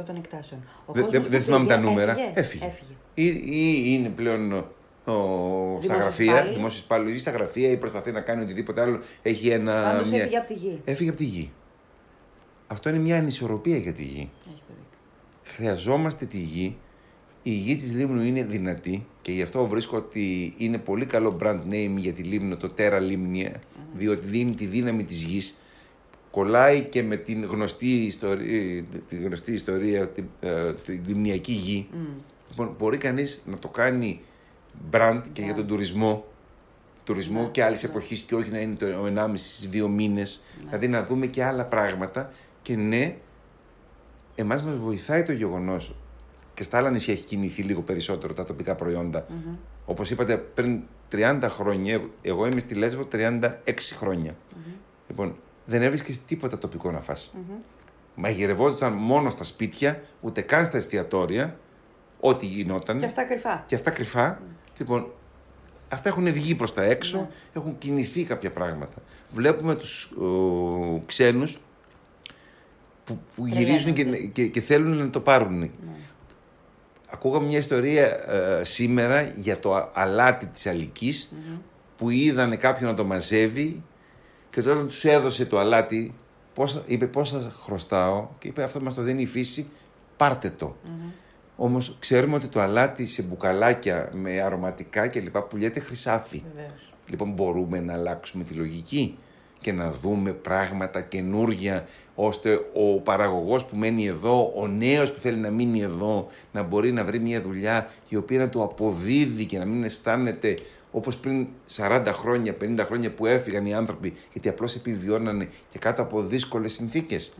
40% των εκτάσεων. Ο Δεν, κόσμος δεν, που δεν θυμάμαι τα πήγε, νούμερα. Έφυγε. Έφυγε. Ή, ή είναι πλέον ο, ο, στα Δημόσιος γραφεία, υπάλληλος. δημόσιος υπάλληλο ή στα γραφεία ή προσπαθεί να κάνει οτιδήποτε άλλο. Έχει ένα. Πάντως μια- έφυγε από τη γη. Έφυγε από τη γη. Αυτό είναι μια ανισορροπία για τη γη. Έχετε δίκιο. Χρειαζόμαστε τη γη. Η γη της Λίμνου είναι δυνατή και γι' αυτό βρίσκω ότι είναι πολύ καλό brand name για τη Λίμνο, το Terra Limnia, διότι δίνει τη δύναμη της γης. Κολλάει και με την γνωστή ιστορία, τη γνωστή ιστορία τη, ε, τη λιμνιακή γη. Λοιπόν, μπορεί κανείς να το κάνει brand και για τον τουρισμό, τουρισμό Ναι, και άλλης ναι. εποχής και όχι να είναι το 1,5 δύο μήνες. Δηλαδή να δούμε και άλλα πράγματα και ναι, εμάς μας βοηθάει το γεγονός και στα άλλα νησιά έχει κινηθεί λίγο περισσότερο τα τοπικά προϊόντα. Όπως είπατε πριν 30 χρόνια, εγώ είμαι στη Λέσβο 36 χρονια Λοιπόν, δεν έβρισκες τίποτα τοπικό να φας. Μαγειρευόντουσαν μόνο στα σπίτια, ούτε καν στα εστιατόρια, ό,τι γινόταν. Και αυτά κρυφά. Και αυτά κρυφά. Λοιπόν, αυτά έχουν βγει προς τα έξω, Ναι. έχουν κινηθεί κάποια πράγματα. Βλέπουμε τους ο, ξένους που, που γυρίζουν και, Τρελαίνονται. και, και θέλουν να το πάρουν. Ναι. Ακούγαμε μια ιστορία ε, σήμερα για το α- αλάτι της αλικης που είδανε κάποιον να το μαζεύει και τότε τους έδωσε το αλάτι, πόσα, είπε πόσα χρωστάω και είπε αυτό μας το δίνει η φύση, πάρτε το. Όμως ξέρουμε ότι το αλάτι σε μπουκαλάκια με αρωματικά και λοιπά πουλιέται χρυσάφι. Βεβαίως. Λοιπόν μπορούμε να αλλάξουμε τη λογική και να δούμε πράγματα καινούργια ώστε ο παραγωγός που μένει εδώ, ο νέος που θέλει να μείνει εδώ, να μπορεί να βρει μια δουλειά η οποία να του αποδίδει και να μην αισθάνεται όπως πριν 40 χρόνια, 50 χρόνια που έφυγαν οι άνθρωποι γιατί απλώς επιβιώνανε και κάτω από δύσκολες συνθήκες.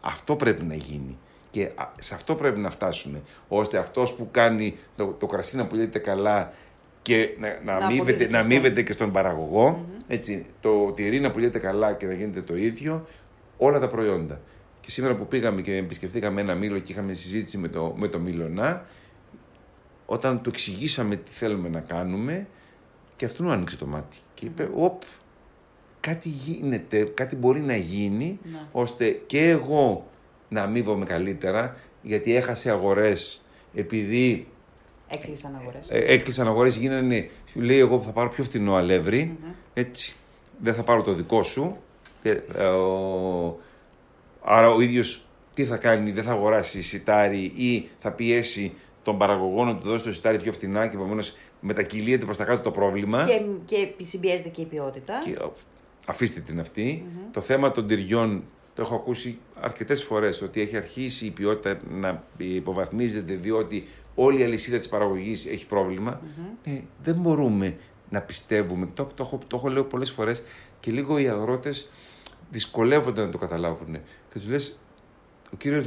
Αυτό πρέπει να γίνει. Και σε αυτό πρέπει να φτάσουμε. Ώστε αυτός που κάνει το, το κρασί να πουλιέται καλά και να, να, να, αμείβεται, να αμείβεται και στον παραγωγο έτσι, το τυρί να πουλιέται καλά και να γίνεται το ίδιο, όλα τα προϊόντα. Και σήμερα που πήγαμε και επισκεφτήκαμε ένα μήλο και είχαμε συζήτηση με το, με το Μήλωνα, όταν του εξηγήσαμε τι θέλουμε να κάνουμε, και αυτού άνοιξε το μάτι. Και είπε, οπ, κάτι γίνεται, κάτι μπορεί να γίνει, ναι. ώστε και εγώ να αμείβομαι καλύτερα, γιατί έχασε αγορές, επειδή... Έκλεισαν αγορές. Ε, έκλεισαν αγορές, γίνανε, σου λέει εγώ θα πάρω πιο φθηνό έτσι, δεν θα πάρω το δικό σου. Και, ε, ο, άρα ο ίδιος τι θα κάνει, δεν θα αγοράσει σιτάρι ή θα πιέσει τον παραγωγό να του δώσει το σιτάρι πιο φτηνά και επομένως μετακυλίεται προς τα κάτω το πρόβλημα. Και, και συμπιέζεται και η ποιότητα. Και, αφήστε την αυτη Το θέμα των τυριών το έχω ακούσει αρκετές φορές ότι έχει αρχίσει η ποιότητα να υποβαθμίζεται διότι όλη η αλυσίδα της παραγωγής έχει πρόβλημα. Ε, δεν μπορούμε να πιστεύουμε. Το, το, έχω, το έχω λέω πολλές φορές και λίγο οι αγρότες δυσκολεύονται να το καταλάβουν. Και τους λες, ο κύριος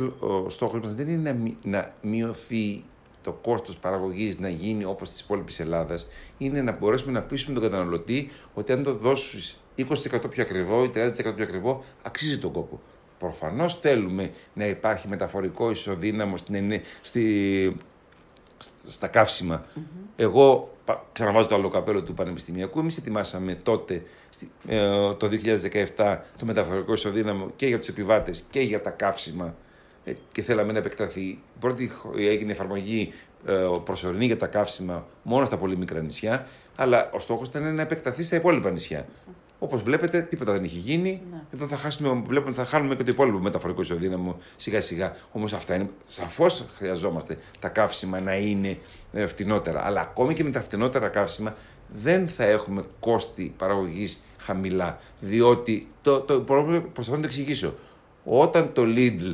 στόχος μας δεν είναι να, να μειωθεί το κόστος παραγωγής να γίνει όπως στις υπόλοιπης Ελλάδας είναι να μπορέσουμε να πείσουμε τον καταναλωτή ότι αν το δώσεις 20% πιο ακριβό ή 30% πιο ακριβό αξίζει τον κόπο. Προφανώς θέλουμε να υπάρχει μεταφορικό ισοδύναμο στην, στη, στα καύσιμα. Mm-hmm. Εγώ ξαναβάζω το άλλο καπέλο του Πανεπιστημιακού. Εμείς ετοιμάσαμε τότε, ε, το 2017, το μεταφορικό ισοδύναμο και για τους επιβάτες και για τα καύσιμα ε, και θέλαμε να επεκταθεί. Πρώτη έγινε εφαρμογή ε, προσωρινή για τα καύσιμα μόνο στα πολύ μικρά νησιά, αλλά ο στόχος ήταν να επεκταθεί στα υπόλοιπα νησιά. Όπως βλέπετε, τίποτα δεν έχει γίνει. Ναι. Εδώ θα χάσουμε, βλέπουμε, θα χάνουμε και το υπόλοιπο μεταφορικό ισοδύναμο σιγά σιγά. Όμως αυτά είναι. Σαφώς χρειαζόμαστε τα καύσιμα να είναι ε, φτηνότερα. Αλλά ακόμη και με τα φτηνότερα καύσιμα δεν θα έχουμε κόστη παραγωγής χαμηλά. Διότι το, το πρόβλημα, προσπαθώ να το εξηγήσω. Όταν το Lidl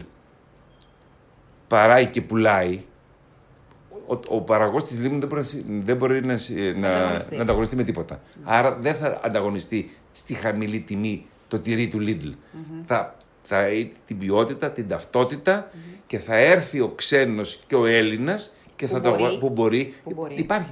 παράει και πουλάει, ο, ο παραγωγός της Λίμνου δεν μπορεί, να, δεν μπορεί να, να, να ανταγωνιστεί με τίποτα. Άρα δεν θα ανταγωνιστεί στη χαμηλή τιμή το τυρί του Lidl. Θα, θα έχει την ποιότητα, την ταυτότητα και θα έρθει ο ξένος και ο Έλληνας και θα μπορεί. Το, που μπορεί. Που μπορεί. Υπάρχει.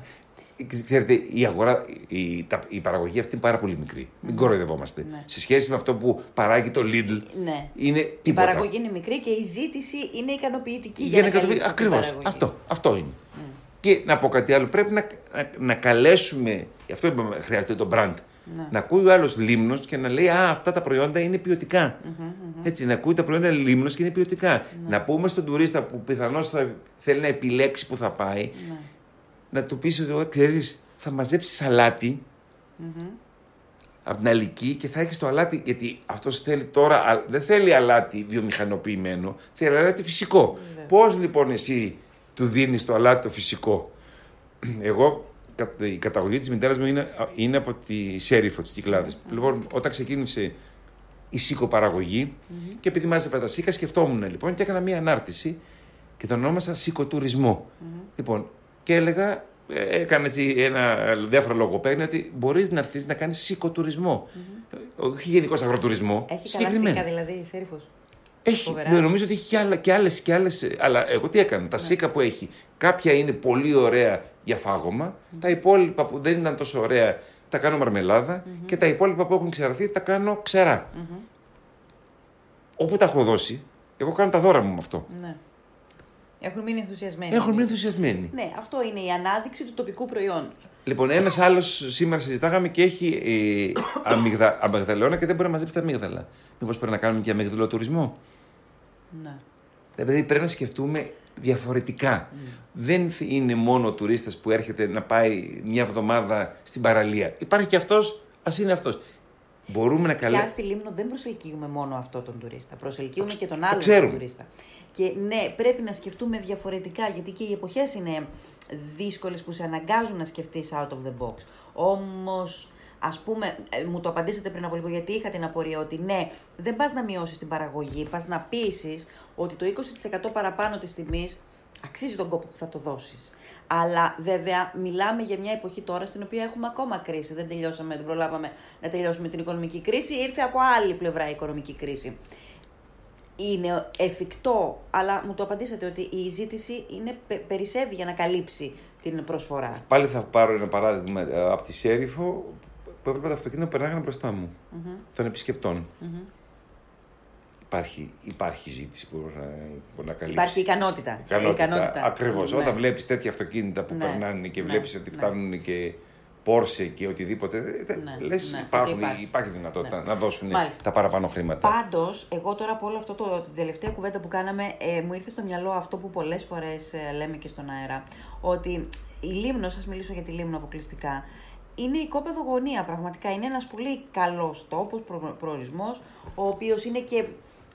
Ξέρετε, η, αγορά, η, τα, η παραγωγή αυτή είναι πάρα πολύ μικρή. Μην κοροϊδευόμαστε. Ναι. Σε σχέση με αυτό που παράγει το Lidl, ναι. είναι τίποτα. Η παραγωγή είναι μικρή και η ζήτηση είναι ικανοποιητική. Για, για να Ακριβώς. Αυτό, αυτό είναι. Mm. Και να πω κάτι άλλο. Πρέπει να, να, να καλέσουμε. Γι' αυτό είπαμε, χρειάζεται το brand. Ναι. Να ακούει ο άλλος λίμνος και να λέει Α, αυτά τα προϊόντα είναι ποιοτικά. Έτσι, να ακούει τα προϊόντα λίμνος και είναι ποιοτικά. Ναι. Να πούμε στον τουρίστα που πιθανώς θα θέλει να επιλέξει που θα πάει, ναι. Να του πεις ότι ξέρεις, θα μαζέψεις σαλάτι από την αλική και θα έχεις το αλάτι. Γιατί αυτός θέλει τώρα, δεν θέλει αλάτι βιομηχανοποιημένο, θέλει αλάτι φυσικό. Πώς λοιπόν εσύ του δίνεις το αλάτι το φυσικό; Εγώ η καταγωγή της μητέρας μου είναι, είναι από τη Σέριφο, της κυκλαδε Λοιπόν, όταν ξεκίνησε η σικοπαραγωγή mm-hmm. και επειδή μάζευα τα σίκα, σκεφτόμουν λοιπόν και έκανα μία ανάρτηση και τον ονόμασα σικοτουρισμό. Λοιπόν, και έλεγα, ε, έκανε ένα διάφορο λογοπαίγνιο ότι μπορείς να έρθεις να κάνεις σικοτουρισμό. Mm-hmm. Όχι γενικώς αγροτουρισμό. Έχει καλά σίκα δηλαδή η Σέριφος. Έχει, ναι, νομίζω ότι έχει και, άλλα, και άλλες, και άλλες, αλλά εγώ τι έκανα, τα ναι. σίκα που έχει, κάποια είναι πολύ ωραία για φάγωμα, τα υπόλοιπα που δεν ήταν τόσο ωραία τα κάνω και τα υπόλοιπα που έχουν ξεραθεί τα κάνω ξερά. Όπου τα έχω δώσει, εγώ κάνω τα δώρα μου με αυτό. Ναι. Έχουν μείνει ενθουσιασμένοι. Έχουν μείνει ενθουσιασμένοι. Ναι, αυτό είναι η ανάδειξη του τοπικού προϊόντος. Λοιπόν, ένας άλλος σήμερα συζητάγαμε και έχει ε, αμυγδα, αμυγδαλαιώνα και δεν μπορεί να μαζέψει τα αμύγδαλα. Μήπως πρέπει να κάνουμε και αμυγδαλοτουρισμό. Ναι. Δηλαδή πρέπει να σκεφτούμε διαφορετικά. Mm. Δεν είναι μόνο ο τουρίστας που έρχεται να πάει μια εβδομάδα στην παραλία. Υπάρχει και αυτός, ας είναι αυτός. Μπορούμε να καλέσουμε. Πια στη Λίμνο δεν προσελκύουμε μόνο αυτό τον τουρίστα. Προσελκύουμε και τον άλλο τον τουρίστα. Και ναι, πρέπει να σκεφτούμε διαφορετικά, γιατί και οι εποχές είναι δύσκολες που σε αναγκάζουν να σκεφτείς out of the box. Όμως ας πούμε, ε, μου το απαντήσατε πριν από λίγο γιατί είχα την απορία ότι ναι, δεν πας να μειώσεις την παραγωγή, πας να πείσεις ότι το 20% παραπάνω της τιμής αξίζει τον κόπο που θα το δώσεις. Αλλά βέβαια μιλάμε για μια εποχή τώρα στην οποία έχουμε ακόμα κρίση. Δεν τελειώσαμε, δεν προλάβαμε να τελειώσουμε την οικονομική κρίση. Ήρθε από άλλη πλευρά η οικονομική κρίση. Είναι εφικτό, αλλά μου το απαντήσατε ότι η ζήτηση είναι, περισσεύει για να καλύψει την προσφορά. Πάλι θα πάρω ένα παράδειγμα ε, από τη Σέριφο που έβλεπα τα αυτοκίνητα που περνάγανε μπροστά μου, mm-hmm. των επισκεπτών. Mm-hmm. Υπάρχει, υπάρχει ζήτηση που μπορεί να, μπορεί να καλύψει. Υπάρχει ικανότητα. ικανότητα, ικανότητα. Ακριβώς. Ναι. Όταν βλέπεις τέτοια αυτοκίνητα που ναι. περνάνε και ναι. βλέπεις ότι ναι. φτάνουν και Πόρσε και οτιδήποτε. Ε, ναι. Λες, ναι. υπάρχουν, υπάρχει. υπάρχει δυνατότητα ναι. να δώσουν Μάλιστα. τα παραπάνω χρήματα. Πάντως, εγώ τώρα από όλο αυτό το, την τελευταία κουβέντα που κάναμε, ε, μου ήρθε στο μυαλό αυτό που πολλές φορές ε, λέμε και στον αέρα. Ότι η Λίμνο, σας μιλήσω για τη Λίμνο αποκλειστικά, είναι η κόπεδο γωνία πραγματικά. Είναι ένας πολύ καλός τόπος, προ, προορισμός, ο οποίος είναι και,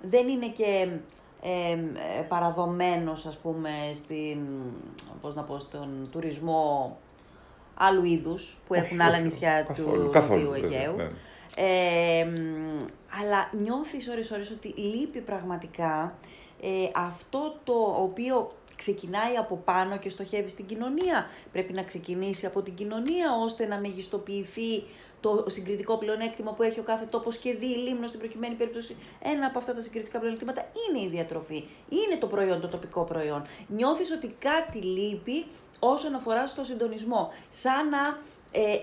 δεν είναι και ε, παραδομένος, ας πούμε, στην, πώς να πω, στον τουρισμό άλλου είδους, που έχουν άλλα νησιά του Νοτιού Αιγαίου. Ναι. Ε, αλλά νιώθεις ώρες ώρες ότι λείπει πραγματικά ε, αυτό το οποίο ξεκινάει από πάνω και στοχεύει στην κοινωνία. Πρέπει να ξεκινήσει από την κοινωνία ώστε να μεγιστοποιηθεί το συγκριτικό πλεονέκτημα που έχει ο κάθε τόπος και δει η Λίμνος στην προκειμένη περίπτωση. Ένα από αυτά τα συγκριτικά πλεονέκτηματα είναι η διατροφή. Είναι το προϊόν, το τοπικό προϊόν. Νιώθεις ότι κάτι λείπει όσον αφορά στο συντονισμό. Σαν να. Ε,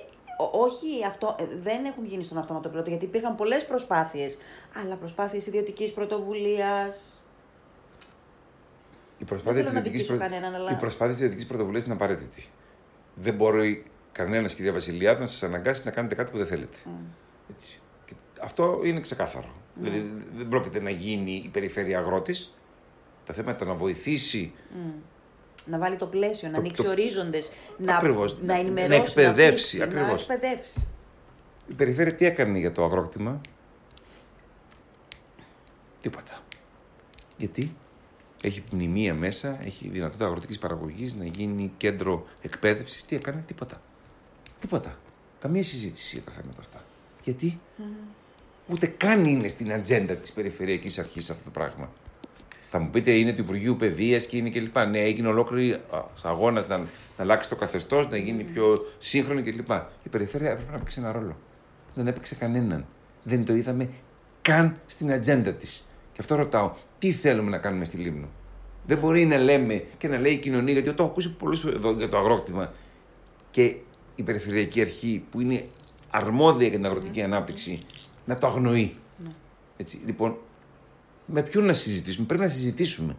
όχι, αυτό, ε, δεν έχουν γίνει στον αυτόματο γιατί υπήρχαν πολλές προσπάθειες. Αλλά προσπάθειες ιδιωτικής πρωτοβουλίας, η προσπάθεια τη ιδιωτικής αλλά... πρωτοβουλίας είναι απαραίτητη. Δεν μπορεί κανένα, κυρία Βασιλιάδη, να σας αναγκάσει να κάνετε κάτι που δεν θέλετε. Mm. Έτσι. Και αυτό είναι ξεκάθαρο. Mm. Δηλαδή, δεν πρόκειται να γίνει η περιφέρεια αγρότης. Το θέμα είναι το να βοηθήσει. Mm. Να βάλει το πλαίσιο, να ανοίξει ορίζοντες, να, να ενημερώσει. Να εκπαιδεύσει. Να, να εκπαιδεύσει. Η περιφέρεια τι έκανε για το αγρόκτημα; Τίποτα. Γιατί; Έχει μνημεία μέσα, έχει δυνατότητα αγροτικής παραγωγής να γίνει κέντρο εκπαίδευσης. Τι έκανε, τίποτα. Τίποτα. Καμία συζήτηση για τα θέματα αυτά. Γιατί; Ούτε καν είναι στην ατζέντα της Περιφερειακής Αρχής αυτό το πράγμα. Θα μου πείτε είναι του Υπουργείου Παιδείας και είναι κλπ. Ναι, έγινε ολόκληρη αγώνας να, να αλλάξει το καθεστώς, να γίνει πιο σύγχρονη κλπ. Η Περιφέρεια έπρεπε να παίξει ένα ρόλο. Δεν έπαιξε κανέναν. Δεν το είδαμε καν στην ατζέντα της. Και αυτό ρωτάω, τι θέλουμε να κάνουμε στη Λίμνο. Δεν μπορεί να λέμε και να λέει η κοινωνία, γιατί το έχω ακούσει πολλούς εδώ για το αγρόκτημα. Και η Περιφερειακή Αρχή που είναι αρμόδια για την αγροτική ναι. ανάπτυξη να το αγνοεί. Ναι. Έτσι, λοιπόν, με ποιον να συζητήσουμε, πρέπει να συζητησουμε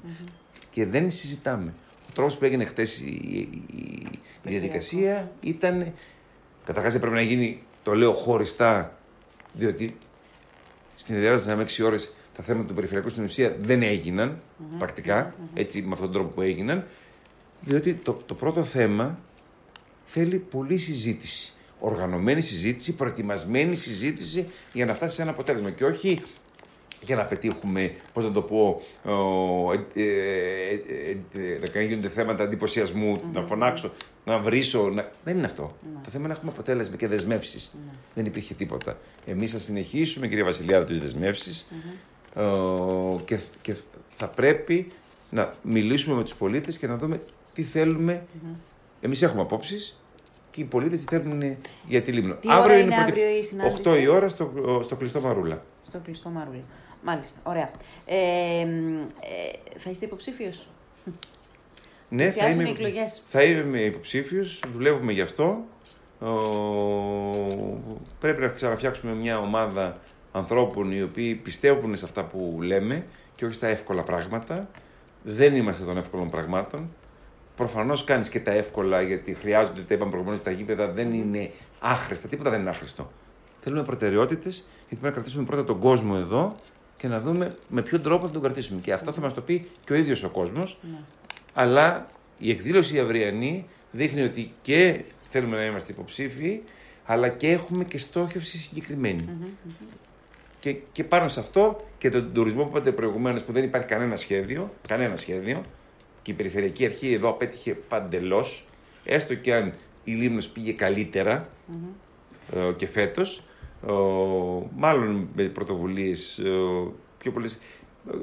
Και δεν συζητάμε. Ο τρόπος που έγινε χθε η, η, η διαδικασία ήταν. Καταρχάς πρέπει να γίνει, το λέω χωριστά, διότι στην ιδέα να 6 ώρες τα θέματα του περιφερειακού στην ουσία δεν έγιναν πρακτικά, έτσι με αυτόν τον τρόπο που έγιναν, διότι το, το πρώτο θέμα θέλει πολλή συζήτηση. Οργανωμένη συζήτηση, προετοιμασμένη συζήτηση για να φτάσει σε ένα αποτέλεσμα. Και όχι για να πετύχουμε, πώς να το πω, ε, ε, ε, να γίνονται θέματα να φωνάξω, να βρίσω. Να... Δεν είναι αυτό. Ναι. Το θέμα είναι να έχουμε αποτέλεσμα και δεσμεύσεις. Ναι. Δεν υπήρχε τίποτα. Εμείς θα συνεχίσουμε, κυρία Βασιλιάδη, τις δεσμευσει και, και θα πρέπει να μιλήσουμε με τους πολίτες και να δούμε τι θέλουμε. Mm-hmm. Εμείς έχουμε απόψεις και οι πολίτες τι θέλουν για τη Λίμνο. Τι αύριο είναι, αύριο η 8 η ώρα στο, στο κλειστό Μαρούλα. Στο κλειστό Μαρούλα. Μάλιστα. Ωραία. Ε, ε, θα είστε υποψήφιος; Ναι, θα είμαι, θα είμαι υποψήφιος. Δουλεύουμε γι' αυτό. πρέπει να ξαναφτιάξουμε μια ομάδα ανθρώπων οι οποίοι πιστεύουν σε αυτά που λέμε και όχι στα εύκολα πράγματα. Δεν είμαστε των εύκολων πραγμάτων. Προφανώς κάνεις και τα εύκολα γιατί χρειάζονται, τα είπαμε προηγουμένως, τα γήπεδα δεν είναι άχρηστα. Τίποτα δεν είναι άχρηστο. Θέλουμε προτεραιότητες γιατί πρέπει να κρατήσουμε πρώτα τον κόσμο εδώ και να δούμε με ποιον τρόπο θα τον κρατήσουμε. Και αυτό θα μας το πει και ο ίδιος ο κόσμος. Ναι. Αλλά η εκδήλωση αυριανή δείχνει ότι και θέλουμε να είμαστε υποψήφοι, αλλά και έχουμε και στόχευση συγκεκριμένη. Και, και πάνω σε αυτό και τον τουρισμό που είπατε προηγουμένως που δεν υπάρχει κανένα σχέδιο, κανένα σχέδιο και η Περιφερειακή Αρχή εδώ απέτυχε παντελώς, έστω και αν η Λίμνος πήγε καλύτερα, ε, και φέτος, ε, μάλλον με πρωτοβουλίες ε, πιο πολλές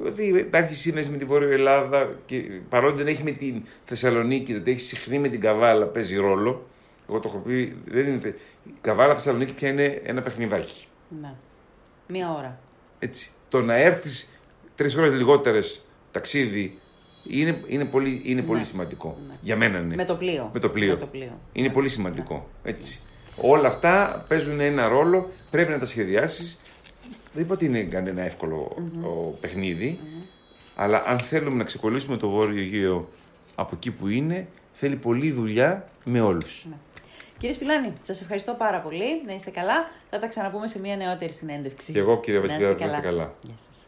ότι υπάρχει σύνδεση με τη Βόρεια Ελλάδα και παρότι δεν έχει με την Θεσσαλονίκη, ότι έχει συχνή με την Καβάλα, παίζει ρόλο. Εγώ το έχω πει, δεν είναι. Η Καβάλα Θεσσαλονίκη πια είναι ένα παιχνιδάκι. Ναι. Μία ώρα. Έτσι. Το να έρθεις τρεις ώρες λιγότερες ταξίδι είναι, είναι, πολύ, είναι Ναι. πολύ σημαντικό. Ναι. Για μένα είναι. Με το πλοίο. Με το πλοίο. Με το πλοίο. Είναι Ναι. πολύ σημαντικό. Έτσι. Όλα αυτά παίζουν ένα ρόλο, πρέπει να τα σχεδιάσεις. Δεν είπα ότι είναι κανένα εύκολο ο παιχνιδι αλλά αν θέλουμε να ξεκολλήσουμε το Βόρειο Αιγαίο από εκεί που είναι, θέλει πολλή δουλειά με όλους. Ναι. Κύριε Σπιλάνη, σας ευχαριστώ πάρα πολύ. Να είστε καλά. Θα τα ξαναπούμε σε μια νεότερη συνέντευξη. Και εγώ, κύριε Να Βασιλιά, είστε να είστε καλά. Γεια σας.